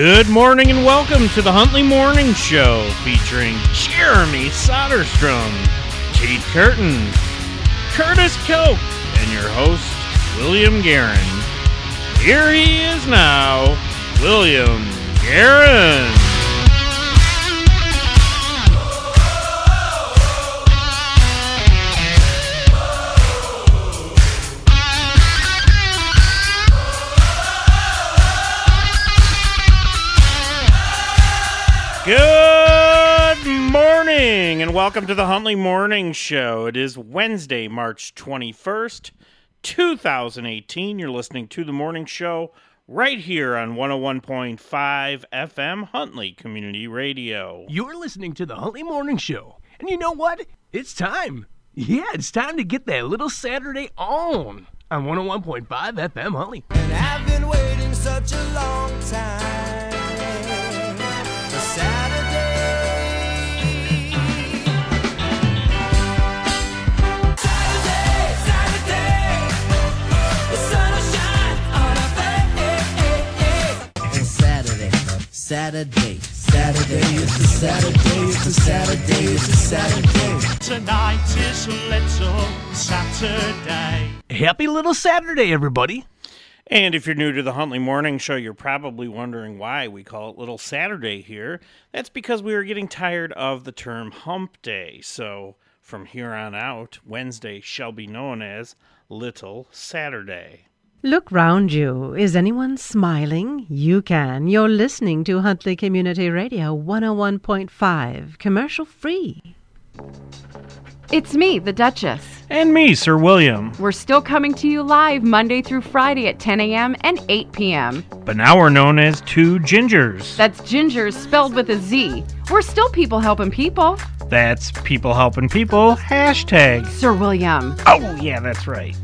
Good morning and welcome to the Huntley Morning Show featuring Jeremy Soderstrom, Keith Curtin, Curtis Koch, and your host, William Guerin. Here he is now, William Guerin. Good morning and welcome to the Huntley Morning Show. It is Wednesday, March 21st, 2018. You're listening to the morning show right here on 101.5 FM Huntley Community Radio. You're listening to the Huntley Morning Show. And you know what? It's time. Yeah, it's time to get that little Saturday on on 101.5 FM Huntley. And I've been waiting such a long time Saturday, Saturday, it's a Saturday, it's a Saturday, it's a Saturday. Tonight is Little Saturday. Happy little Saturday, everybody. And if you're new to the Huntley Morning Show, you're probably wondering why we call it Little Saturday here. That's because we are getting tired of the term hump day. So from here on out, Wednesday shall be known as Little Saturday. Look round you. Is anyone smiling? You can. You're listening to Huntley Community Radio 101.5, commercial free. It's me, the Duchess. And me, Sir William. We're still coming to you live Monday through Friday at 10 a.m. and 8 p.m. But now we're known as Two Gingers. That's Gingers spelled with a Z. We're still people helping people. That's People Helping People, hashtag. Sir William. Oh, yeah, that's right.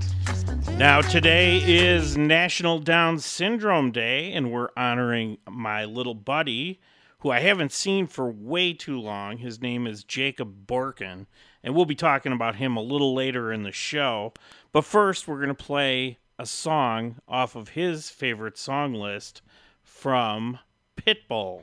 Now, today is National Down Syndrome Day, and we're honoring my little buddy, who I haven't seen for way too long. His name is Jacob Borkin, and we'll be talking about him a little later in the show. But first, we're going to play a song off of his favorite song list from Pitbull.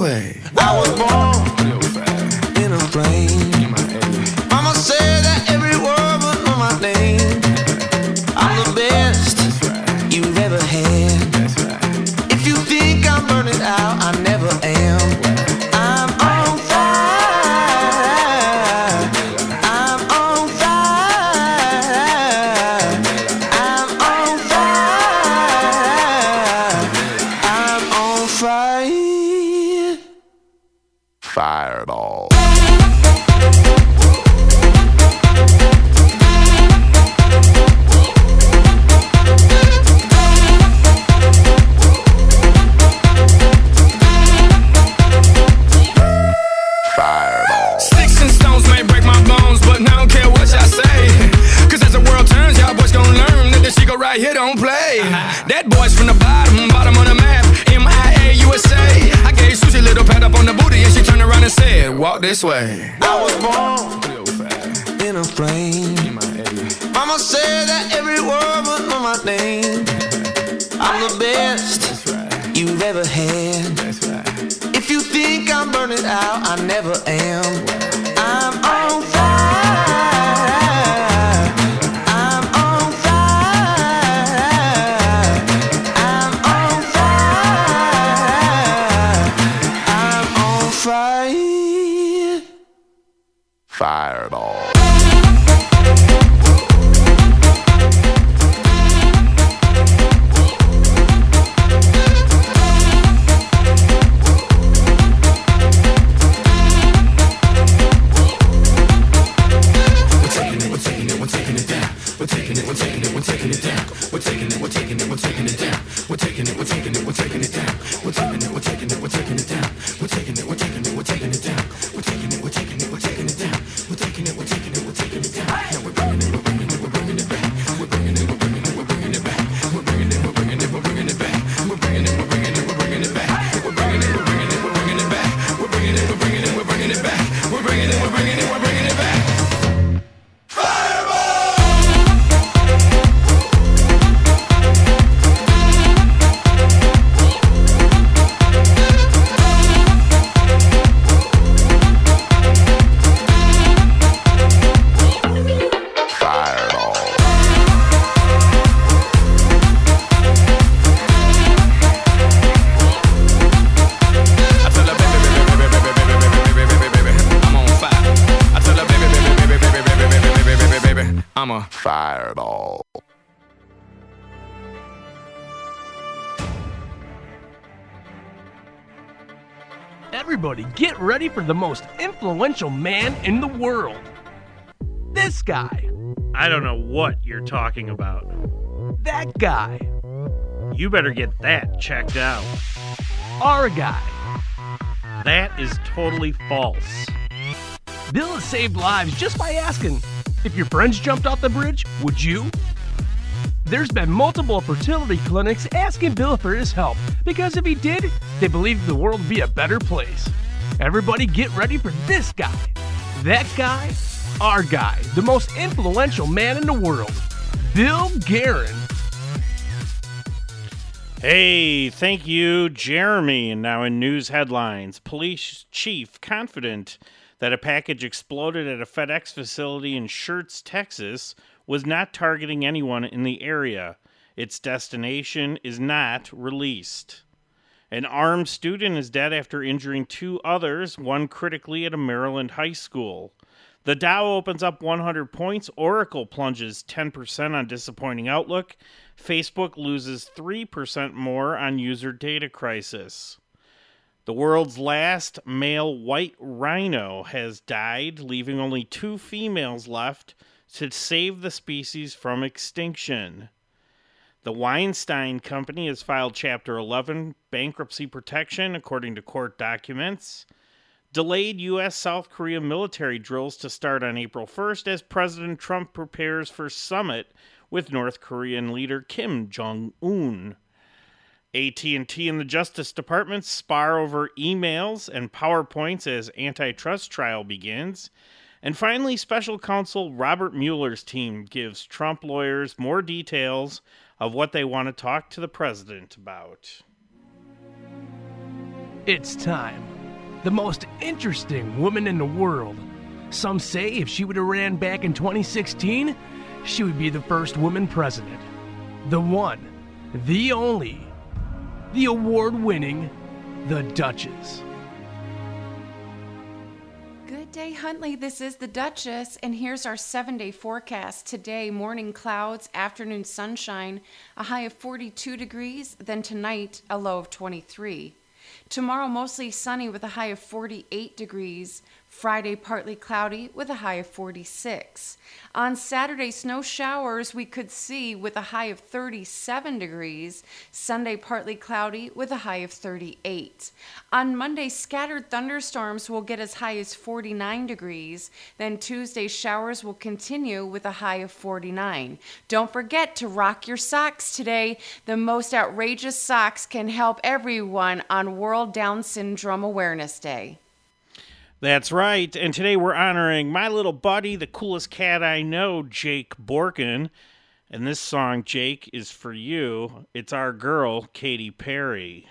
Way. Walk this way. I was born in a plane. Mama said that every word would know my name. I'm the best you've ever had. If you think I'm burning out, I never am. Fireball. Everybody, get ready for the most influential man in the world. This guy, I don't know what you're talking about. that guy, You better get that checked out. our guy. That is totally false. Bill has saved lives just by asking if your friends jumped off the bridge, would you? There's been multiple fertility clinics asking Bill for his help because if he did, they believe the world would be a better place. Everybody get ready for this guy. That guy, our guy, the most influential man in the world, Bill Guerin. Hey, thank you, Jeremy. And now in news headlines Police chief confident that a package exploded at a FedEx facility in Schertz, Texas, was not targeting anyone in the area. Its destination is not released. An armed student is dead after injuring two others, one critically at a Maryland high school. The Dow opens up 100 points. Oracle plunges 10% on disappointing outlook. Facebook loses 3% more on user data crisis. The world's last male white rhino has died, leaving only two females left to save the species from extinction. The Weinstein Company has filed Chapter 11 bankruptcy protection, according to court documents. Delayed U.S. South Korea military drills to start on April 1st as President Trump prepares for summit with North Korean leader Kim Jong Un. AT&T and the Justice Department spar over emails and PowerPoints as antitrust trial begins. And finally, special counsel Robert Mueller's team gives Trump lawyers more details of what they want to talk to the president about. It's time. The most interesting woman in the world. Some say if she would have ran back in 2016, she would be the first woman president. The one, the only, the award winning, the Duchess. Good day, Huntley. This is the Duchess, and here's our seven day forecast. Today, morning clouds, afternoon sunshine, a high of 42 degrees, then tonight, a low of 23. Tomorrow, mostly sunny with a high of 48 degrees. Friday, partly cloudy with a high of 46. On Saturday, snow showers we could see with a high of 37 degrees. Sunday, partly cloudy with a high of 38. On Monday, scattered thunderstorms will get as high as 49 degrees. Then Tuesday, showers will continue with a high of 49. Don't forget to rock your socks today. The most outrageous socks can help everyone on World Down Syndrome Awareness Day. That's right. And today we're honoring my little buddy, the coolest cat I know, Jake Borkin. And this song, Jake, is for you. It's our girl, Katy Perry.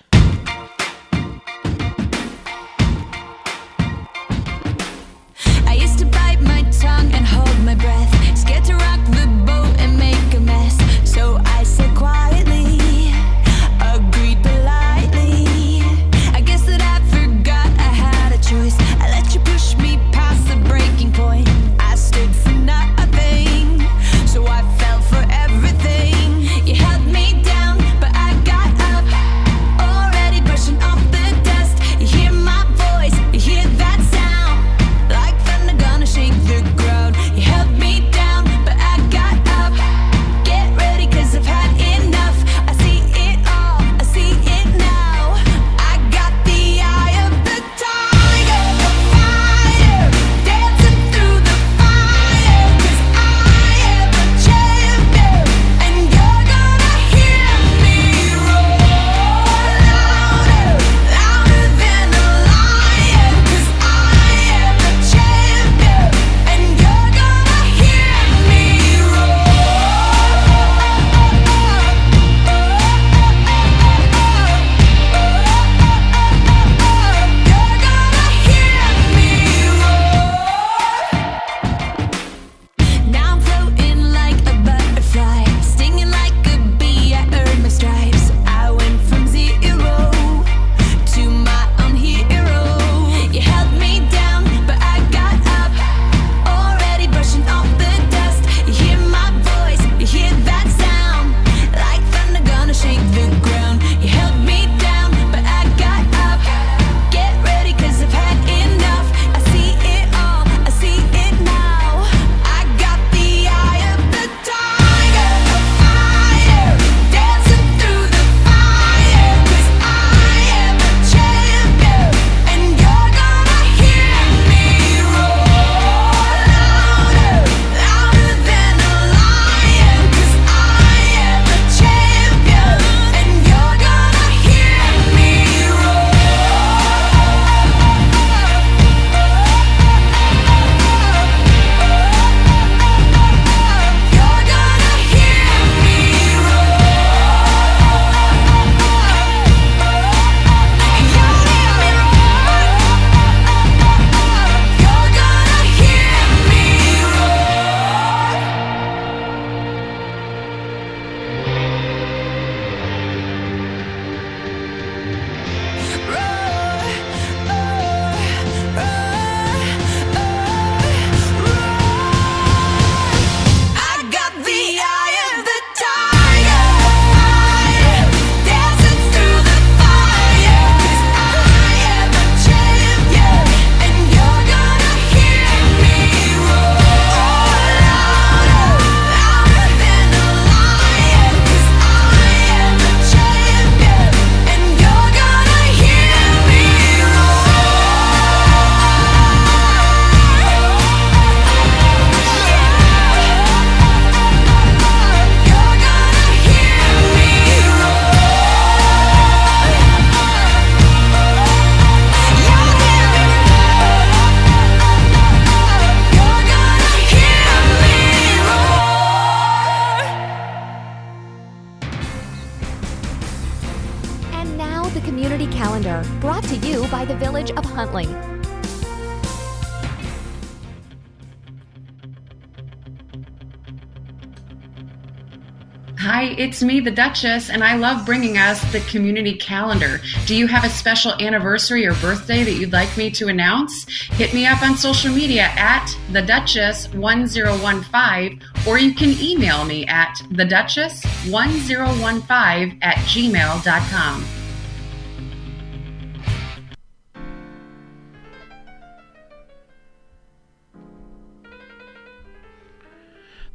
It's me, the Duchess, and I love bringing us the community calendar. Do you have a special anniversary or birthday that you'd like me to announce? Hit me up on social media at the Duchess1015, or you can email me at the Duchess1015 at gmail.com.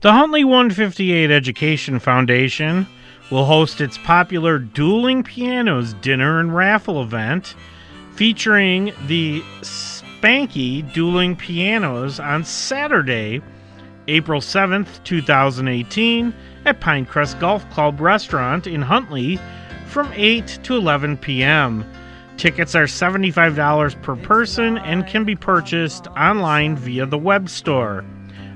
The Huntley 158 Education Foundation will host its popular Dueling Pianos dinner and raffle event featuring the Spanky Dueling Pianos on Saturday, April 7th, 2018, at Pinecrest Golf Club Restaurant in Huntley from 8 to 11 p.m. Tickets are $75 per person and can be purchased online via the web store.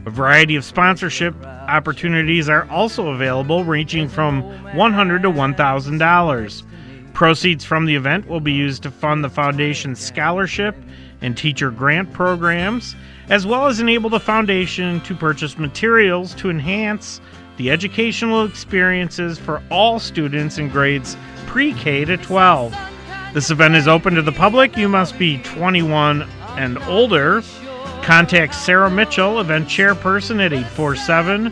A variety of sponsorship opportunities are also available, ranging from 100 to $1,000. Proceeds from the event will be used to fund the foundation's scholarship and teacher grant programs, as well as enable the foundation to purchase materials to enhance the educational experiences for all students in grades pre K to 12. This event is open to the public. You must be 21 and older. Contact Sarah Mitchell, event chairperson at 847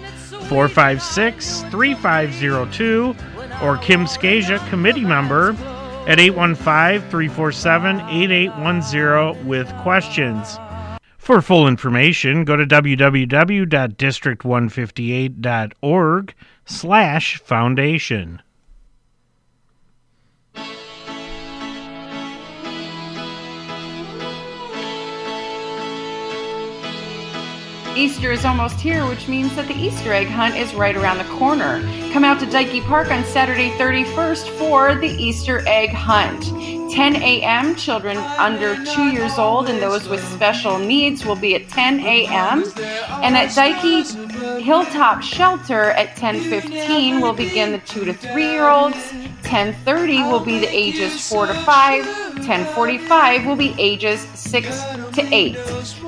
456 3502, or Kim Skasia, committee member at 815 347 8810 with questions. For full information, go to www.district158.org slash foundation. Easter is almost here, which means that the Easter egg hunt is right around the corner. Come out to Deicke Park on Saturday 31st for the Easter egg hunt. 10 a.m. Children under two years old and those with special needs will be at 10 a.m. And at Deicke Hilltop Shelter at 10:15 will begin the two to three year olds. 10:30 will be the ages four to five. 10:45 will be ages six to eight.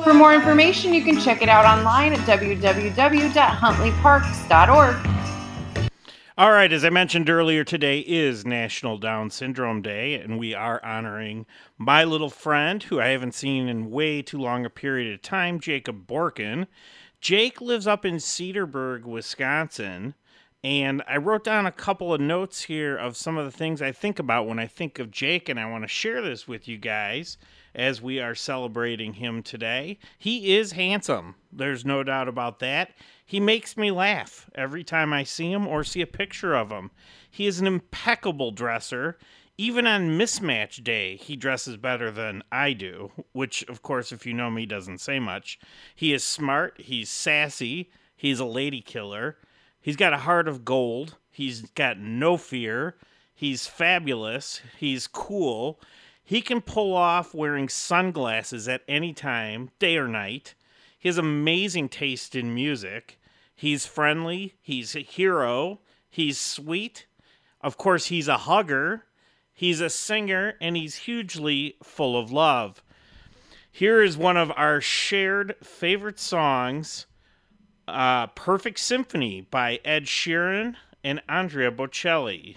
For more information, you can check it out online at www.huntleyparks.org. All right, as I mentioned earlier, today is National Down Syndrome Day, and we are honoring my little friend who I haven't seen in way too long a period of time, Jacob Borkin. Jake lives up in Cedarburg, Wisconsin, and I wrote down a couple of notes here of some of the things I think about when I think of Jake, and I want to share this with you guys as we are celebrating him today. He is handsome, there's no doubt about that. He makes me laugh every time I see him or see a picture of him. He is an impeccable dresser. Even on mismatch day, he dresses better than I do, which, of course, if you know me, doesn't say much. He is smart, he's sassy, he's a lady killer, he's got a heart of gold, he's got no fear, he's fabulous, he's cool. He can pull off wearing sunglasses at any time, day or night. He has amazing taste in music. He's friendly. He's a hero. He's sweet. Of course, he's a hugger. He's a singer, and he's hugely full of love. Here is one of our shared favorite songs uh, Perfect Symphony by Ed Sheeran and Andrea Bocelli.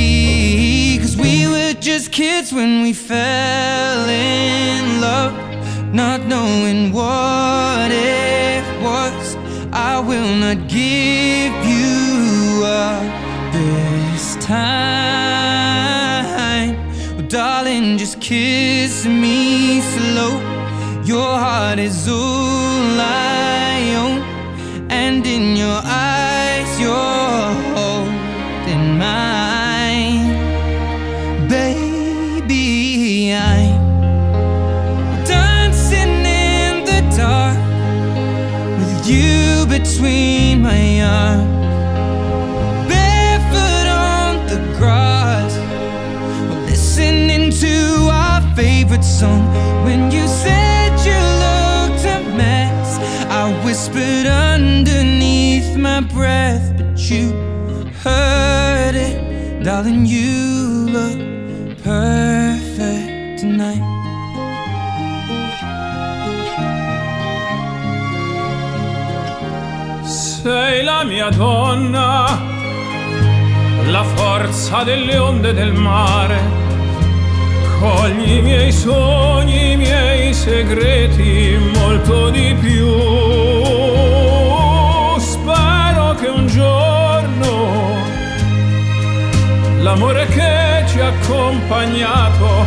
Just kids when we fell in love, not knowing what it was. I will not give you up this time. Oh, darling, just kiss me slow. Your heart is all I own, and in your eyes, you're holding mine. Between my arms. Barefoot on the grass, listening to our favorite song. When you said you looked a mess, I whispered underneath my breath, but you heard it, darling. You look perfect tonight. Mia donna, la forza delle onde del mare. Cogli i miei sogni, i miei segreti, molto di più. Spero che un giorno l'amore che ci ha accompagnato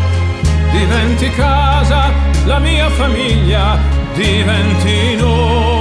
diventi casa, la mia famiglia diventi noi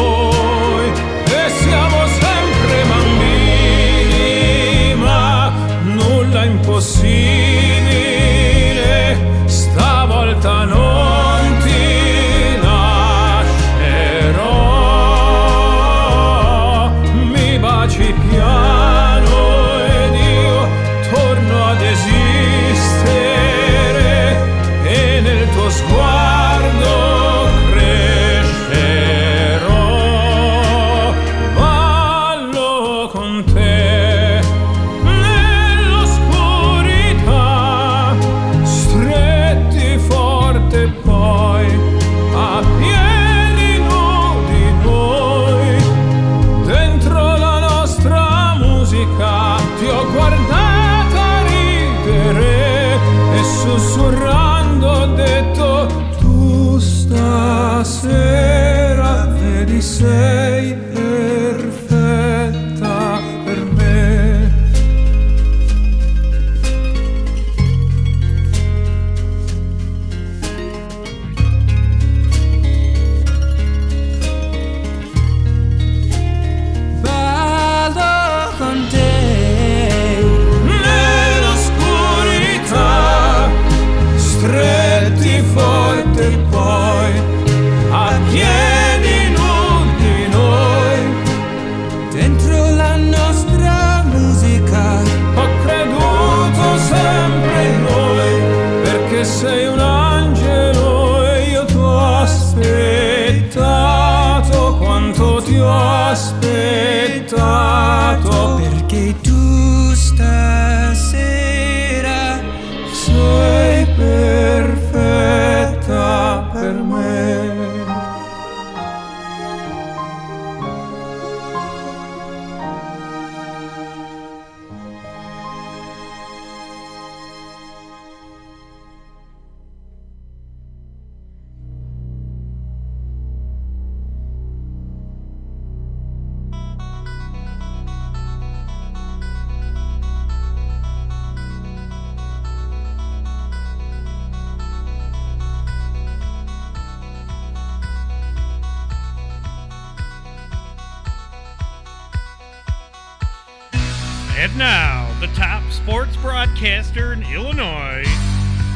Now, the top sports broadcaster in Illinois.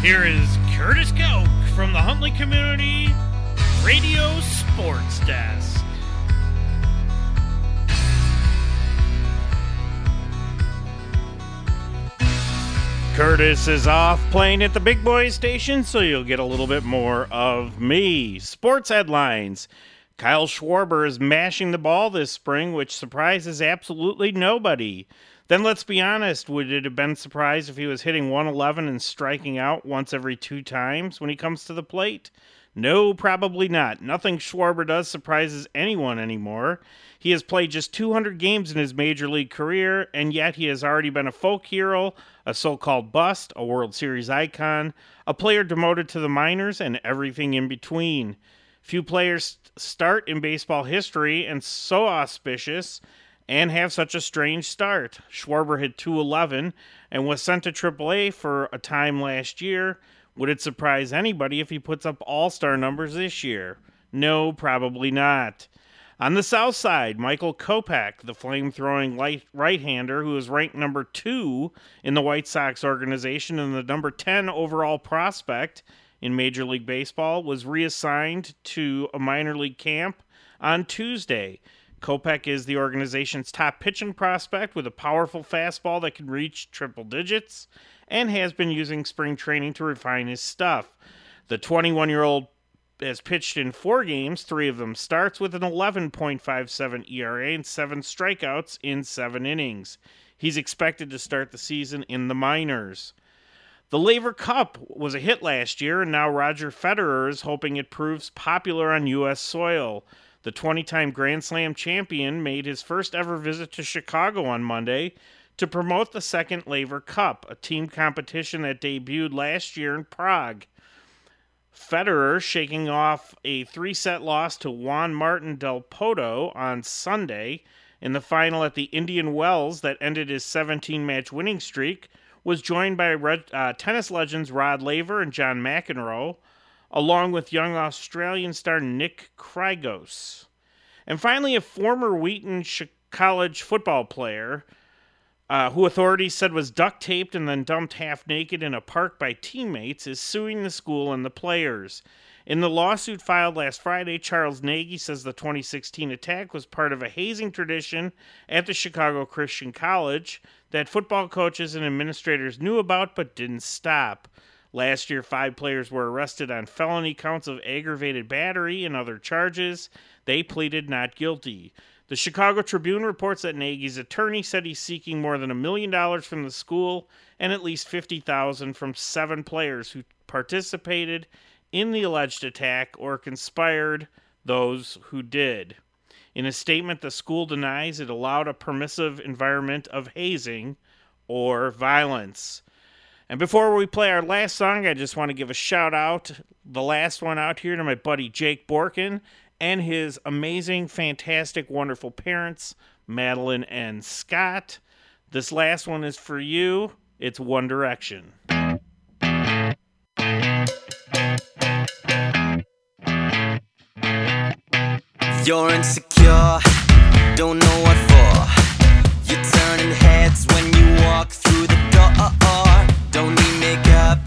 Here is Curtis Koch from the Huntley Community Radio Sports Desk. Curtis is off playing at the big boy station, so you'll get a little bit more of me. Sports headlines. Kyle Schwarber is mashing the ball this spring, which surprises absolutely nobody. Then let's be honest, would it have been surprised if he was hitting 111 and striking out once every two times when he comes to the plate? No, probably not. Nothing Schwarber does surprises anyone anymore. He has played just 200 games in his major league career, and yet he has already been a folk hero, a so called bust, a World Series icon, a player demoted to the minors, and everything in between. Few players start in baseball history and so auspicious and have such a strange start. Schwarber hit 211 and was sent to AAA for a time last year. Would it surprise anybody if he puts up all star numbers this year? No, probably not. On the south side, Michael Kopech, the flame throwing right hander who is ranked number two in the White Sox organization and the number 10 overall prospect in Major League Baseball, was reassigned to a minor league camp on Tuesday. Kopech is the organization's top pitching prospect with a powerful fastball that can reach triple digits and has been using spring training to refine his stuff. The 21 year old has pitched in four games, three of them starts with an 11.57 ERA and seven strikeouts in seven innings. He's expected to start the season in the minors. The Laver Cup was a hit last year, and now Roger Federer is hoping it proves popular on U.S. soil. The 20 time Grand Slam champion made his first ever visit to Chicago on Monday to promote the second Laver Cup, a team competition that debuted last year in Prague. Federer shaking off a three set loss to Juan Martin del Potro on Sunday in the final at the Indian Wells that ended his 17 match winning streak was joined by uh, tennis legends Rod Laver and John McEnroe, along with young Australian star Nick Kyrgios. And finally, a former Wheaton College football player uh, who authorities said was duct taped and then dumped half naked in a park by teammates, is suing the school and the players. In the lawsuit filed last Friday, Charles Nagy says the 2016 attack was part of a hazing tradition at the Chicago Christian College that football coaches and administrators knew about but didn't stop. Last year, five players were arrested on felony counts of aggravated battery and other charges. They pleaded not guilty. The Chicago Tribune reports that Nagy's attorney said he's seeking more than a million dollars from the school and at least 50,000 from seven players who participated in the alleged attack or conspired those who did. In a statement, the school denies it allowed a permissive environment of hazing or violence. And before we play our last song, I just want to give a shout out, the last one out here, to my buddy Jake Borkin and his amazing, fantastic, wonderful parents, Madeline and Scott. This last one is for you. It's One Direction. You're insecure, don't know what for. You're turning heads when you walk through the door. Don't need makeup